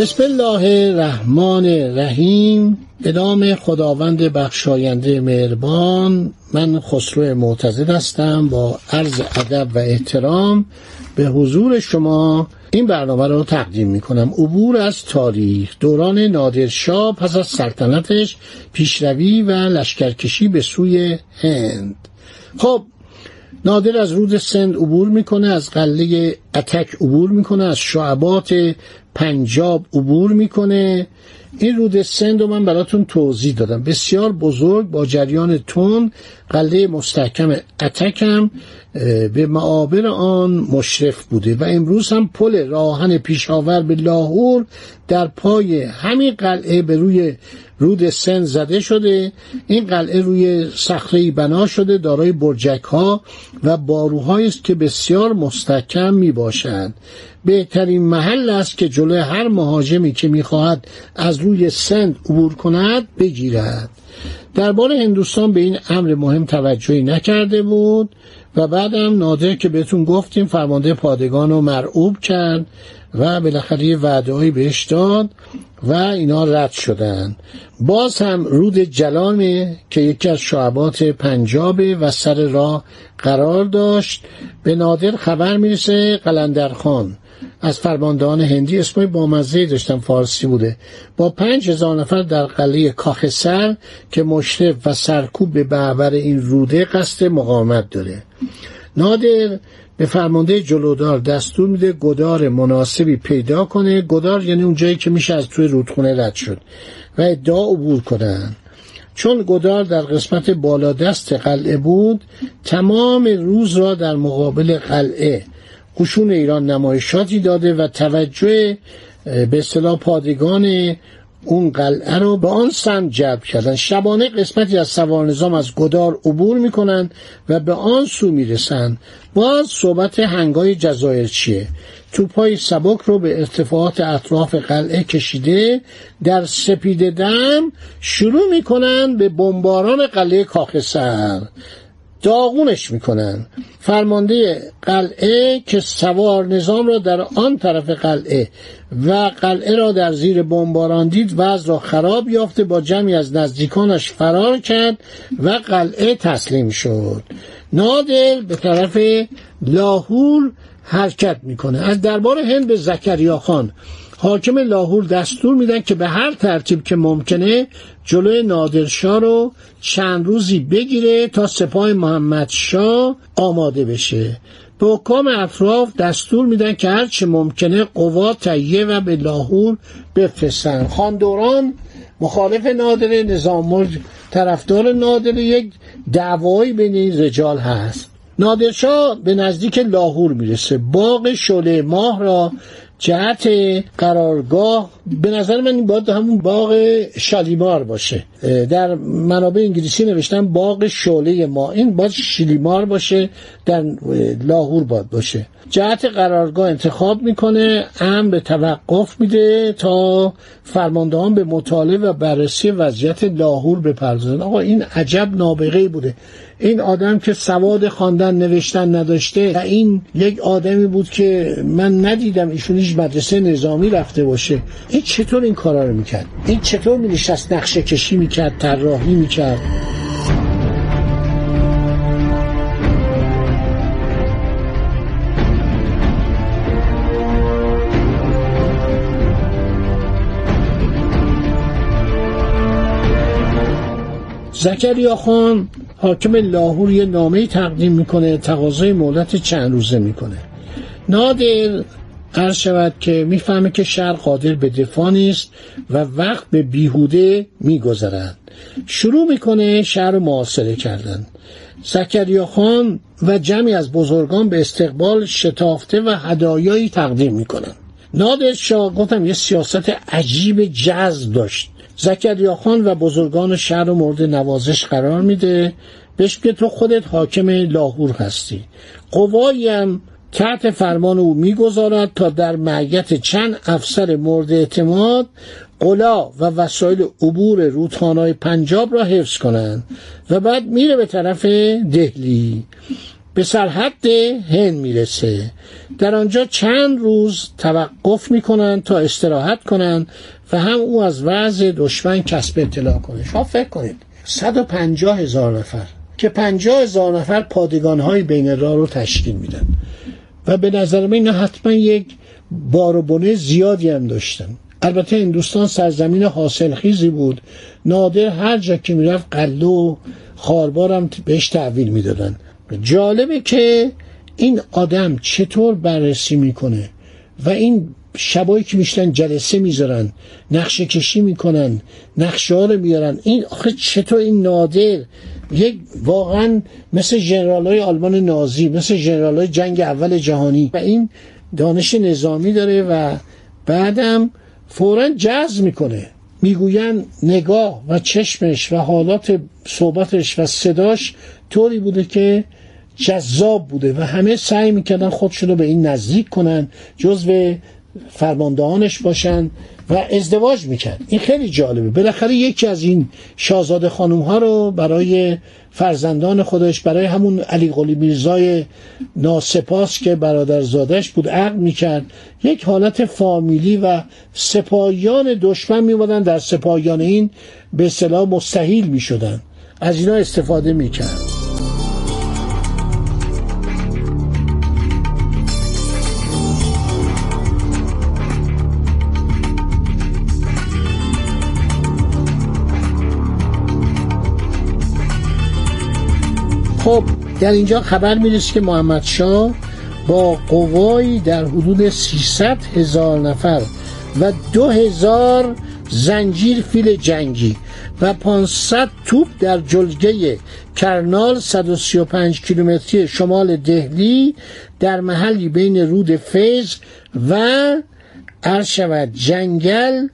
بسم الله الرحمن الرحیم. به نام خداوند بخشاینده مهربان من خسرو معتزد هستم. با عرض ادب و احترام به حضور شما این برنامه رو تقدیم می کنم عبور از تاریخ. دوران نادرشاه پس از سلطنتش پیشروی و لشکرکشی به سوی هند. خب نادر از رود سند عبور می‌کنه از قله اتک عبور می‌کنه از شعبات پنجاب عبور می‌کنه. این رود سند رو من براتون توضیح دادم. بسیار بزرگ با جریان تون قلعه مستحکم اتکم به معابر آن مشرف بوده و امروز هم پل راهن پیشاور به لاهور در پای همین قلعه به روی رود سند زده شده. این قلعه روی صخره بنا شده دارای برجک ها و باروهایی است که بسیار مستحکم می باشند بهترین محل است که جلوی هر مهاجمی که می‌خواهد از روی سند عبور کند بگیرد. درباره هندوستان به این امر مهم توجهی نکرده بود. و بعدم نادر که بهتون گفتیم فرمانده پادگان رو مرعوب کرد و بالاخره یه وعده بهش داد و اینا رد شدن. باز هم رود جلانه که یکی از شعبات پنجابه و سر راه قرار داشت به نادر خبر می‌رسه قلندرخان از فرماندهان هندی اسمای بامزه داشتن فارسی بوده. با پنج هزار نفر در قلعه کاخسر که مشرف و سرکوب به بعبر این روده قصد مقاومت داره. نادر به فرمانده جلودار دستور میده گدار مناسبی پیدا کنه. گدار یعنی اون جایی که میشه از توی رودخونه رد شد و ادعا عبور کنن. چون گدار در قسمت بالادست قلعه بود تمام روز را در مقابل قلعه قشون ایران نمایشاتی داده و توجه به اصطلاح پادگان اون قلعه رو به آن سمت جلب کردن. شبانه قسمتی از سوار نظام از گدار عبور می‌کنن و به آن سو می‌رسن. باز صحبت هنگای جزایر چیه؟ توپای سبک رو به ارتفاعات اطراف قلعه کشیده در سپید دم شروع می‌کنن به بمباران قلعه کاخسر داغونش می‌کنن. فرمانده قلعه که سوار نظام را در آن طرف قلعه و قلعه را در زیر بمباران دید وضع را خراب یافته با جمعی از نزدیکانش فرار کرد و قلعه تسلیم شد. نادر به طرف لاهور حرکت می‌کنه. از دربار هند به زکریا خان. حاکم لاهور دستور میدن که به هر ترتیب که ممکنه جلوی نادرشاه رو چند روزی بگیره تا سپاه محمدشاه آماده بشه. به حکام اطراف دستور میدن که هرچه ممکنه قوا تهیه و به لاهور بفرستن. خاندوران مخالف نادر نظام طرفدار نادر یک دعوایی بین این رجال هست. نادرشاه به نزدیک لاهور می‌رسه. باغ شله ماه را جهت قرارگاه به نظر من باید همون باغ شالیمار باشه. در منابع انگلیسی نوشتن باغ شعله ما این باید شلیمار باشه در لاهور باید باشه. جهت قرارگاه انتخاب می‌کنه ام به توقف میده تا فرماندهان به مطالعه و بررسی وضعیت لاهور بپردازن آقا این عجب نابغه بوده. این آدم که سواد خواندن نوشتن نداشته و این یک آدمی بود که من ندیدم ایشون هیچ مدرسه نظامی رفته باشه. این چطور این کارا رو می‌کرد؟ این چطور مینشست نقشه کشی می‌کرد طراحی می‌کرد؟ زکریا خان حاکم لاهور یه نامه تقدیم می‌کنه تقاضای مهلت چند روزه می‌کنه. نادر عرض شود که می‌فهمه که شهر قادر به دفاع نیست و وقت به بیهوده میگذرد. شروع می‌کنه شهر رو محاصره کردن. زکریا خان و جمعی از بزرگان به استقبال شتافته و هدایایی تقدیم می‌کنن. نادر شاه گفتم یه سیاست عجیب جذب داشت. زکریا خان و بزرگان شهر رو مورد نوازش قرار میده. بهش که تو خودت حاکم لاهور هستی. قوایی هم تحت فرمان او می‌گذارد تا در معیت چند افسر مورد اعتماد قلا و وسایل عبور رودخانهای پنجاب را حفظ کنند و بعد میره به طرف دهلی. به سرحد هند می‌رسه. در آنجا چند روز توقف می‌کنن تا استراحت کنند و هم او از وضع دشمن کسب اطلاع کنه. شما فکر کنید 150 هزار نفر که 50 هزار نفر پادگان های بین راه رو تشکیل میدن. و به نظر من اینا حتما یک بار زیادی هم داشتن. البته هندوستان سرزمین حاصلخیزی بود. نادر هر جا که می‌رفت قله و خاربارم بهش تحویل می‌دادن. جالبه که این آدم چطور بررسی می‌کنه و این شبایی که میشتن جلسه می‌ذارن نقشه کشی می‌کنن نقشه ها رو میارن. این آخه چطور این نادر؟ یک واقعا مثل جنرال های آلمان نازی مثل جنرال های جنگ اول جهانی. و این دانش نظامی داره و بعدم فورا جذب می‌کنه. می‌گوین نگاه و چشمش و حالات صحبتش و صداش طوری بوده که جذاب بوده و همه سعی می‌کردن خودشون رو به این نزدیک کنن جزو فرماندهانش باشن و ازدواج می‌کرد. این خیلی جالبه. بالاخره یکی از این شاهزاده خانوم ها رو برای فرزندان خودش برای همون علی قلی میرزای ناسپاس که برادرزادش بود عقد می‌کرد. یک حالت فامیلی و سپاهیان دشمن میبودن در سپاهیان این به صلاح مستحیل می‌شدن. از اینا استفاده می‌کرد. در اینجا خبر می‌رسه که محمد شاه با قوایی در حدود 300 هزار نفر و دو هزار زنجیر فیل جنگی و 500 توپ در جلگه کرنال 135 کیلومتری شمال دهلی در محلی بین رود فیض و شود جنگل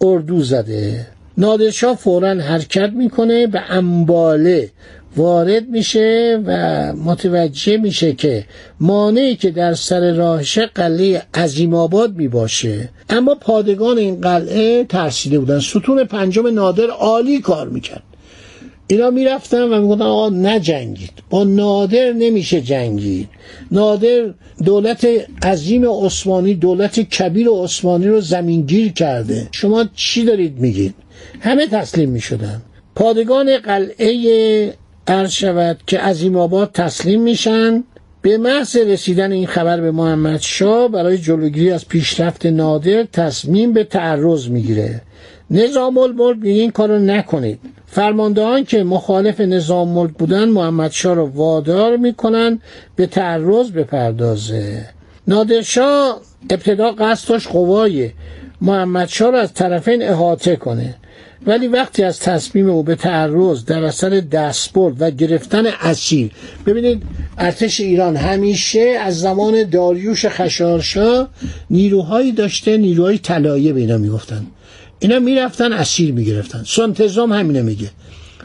اردو زده. نادرشاه فورا حرکت می‌کنه به انباله وارد میشه و متوجه میشه که مانعی که در سر راهشه قلعه عظیم آباد می‌باشه. اما پادگان این قلعه ترسیده بودن. ستون پنجم نادر عالی کار می‌کرد. اینا می‌رفتن و می‌گفتن آقا نجنگید. با نادر نمیشه جنگید. نادر دولت عظیم عثمانی دولت کبیر عثمانی رو زمینگیر کرده. شما چی دارید میگید؟ همه تسلیم می‌شدن. پادگان قلعه عرض شود که عظیم آباد تسلیم میشن. به محض رسیدن این خبر به محمد شاه برای جلوگیری از پیشرفت نادر تصمیم به تعرض می‌گیره. نظام الملک میگه این کارو نکنید. فرماندهان که مخالف نظام ملک بودن محمد شاه رو وادار می‌کنن به تعرض بپردازه. نادرشاه ابتدا قصد داشت قوای محمد شاه رو از طرفین احاطه کنه. ولی وقتی از تصمیم او به تعرض در اثر دستبرد و گرفتن اسیر ببینید ارتش ایران همیشه از زمان داریوش خشارشا نیروهایی داشته نیروهای طلایه به اینا می‌گفتن. اینا می‌رفتن اسیر می‌گرفتن. سنتزام همینه میگه.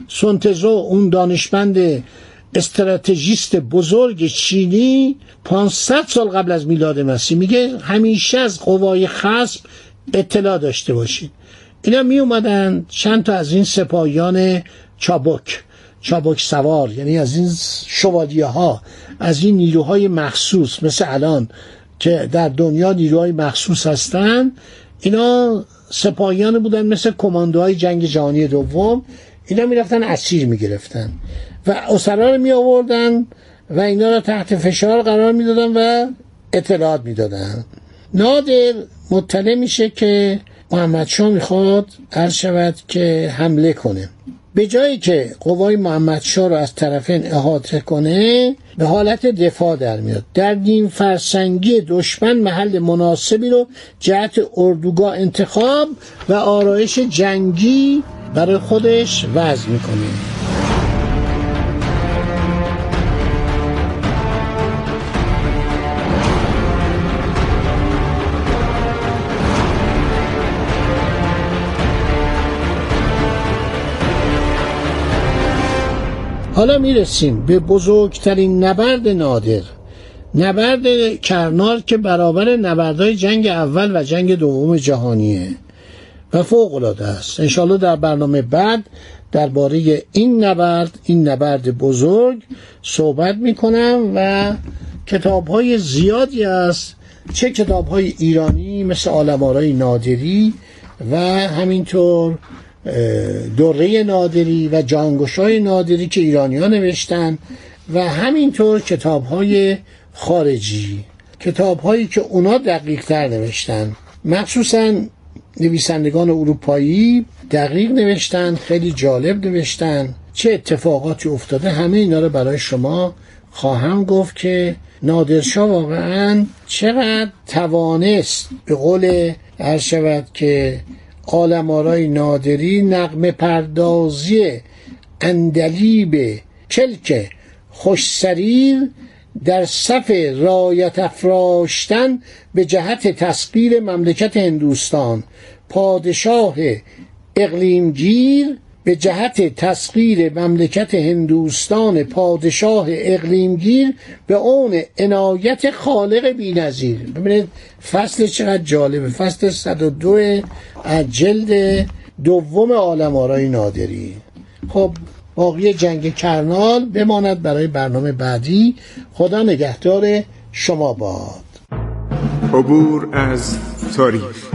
سنتزو اون دانشمند استراتژیست بزرگ چینی 500 سال قبل از میلاد مسیح میگه همیشه از قوای خصم اطلاع داشته باشید. اینا می اومدن چند تا از این سپاهیان چابک چابک سوار یعنی از این شوادیه ها از این نیروهای مخصوص مثل الان که در دنیا نیروهای مخصوص هستن. اینا سپاهیان بودن مثل کماندوهای جنگ جهانی دوم. اینا می‌رفتن اسیر می‌گرفتن و اسرا رو می آوردن و اینا رو تحت فشار قرار می‌دادن و اطلاعات می‌دادن. نادر مطلع میشه که محمد شاه می‌خواد عرض شود که حمله کنه. به جایی که قوای محمد شاه رو از طرفین احاطه کنه به حالت دفاع در میاد. در نیم فرسنگی دشمن محل مناسبی رو جهت اردوگاه انتخاب و آرایش جنگی برای خودش وضع می‌کنه. حالا می‌رسیم به بزرگترین نبرد نادر. نبرد کرنال که برابر نبردهای جنگ اول و جنگ دوم جهانیه و فوق العاده است. انشالله در برنامه بعد درباره این نبرد این نبرد بزرگ صحبت می‌کنم و کتاب های زیادی است. چه کتاب های ایرانی مثل آلمارای نادری و همینطور دوره نادری و جانگوشای نادری که ایرانی ها نوشتن و همینطور کتاب های خارجی کتاب هایی که اونا دقیق تر نوشتن. مخصوصا نویسندگان اروپایی دقیق نوشتن خیلی جالب نوشتن. چه اتفاقاتی افتاده همه اینا رو برای شما خواهم گفت که نادرشاه واقعا چقدر توانست به قول هر که آلمارای نادری نقم پردازی اندلیب کلک خوشسریر در صف رایت افراشتن به جهت تسقیر مملکت هندوستان. پادشاه اقلیمگیر به جهت تسخیر مملکت هندوستان پادشاه اقلیمگیر به اون عنایت خالق بینظیر. ببینید فصل چقدر جالبه. فصل 102 از جلد دوم عالم آرای نادری. خب باقی جنگ کرنال بماند برای برنامه بعدی. خدا نگهدار شما باد. عبور از تاریخ.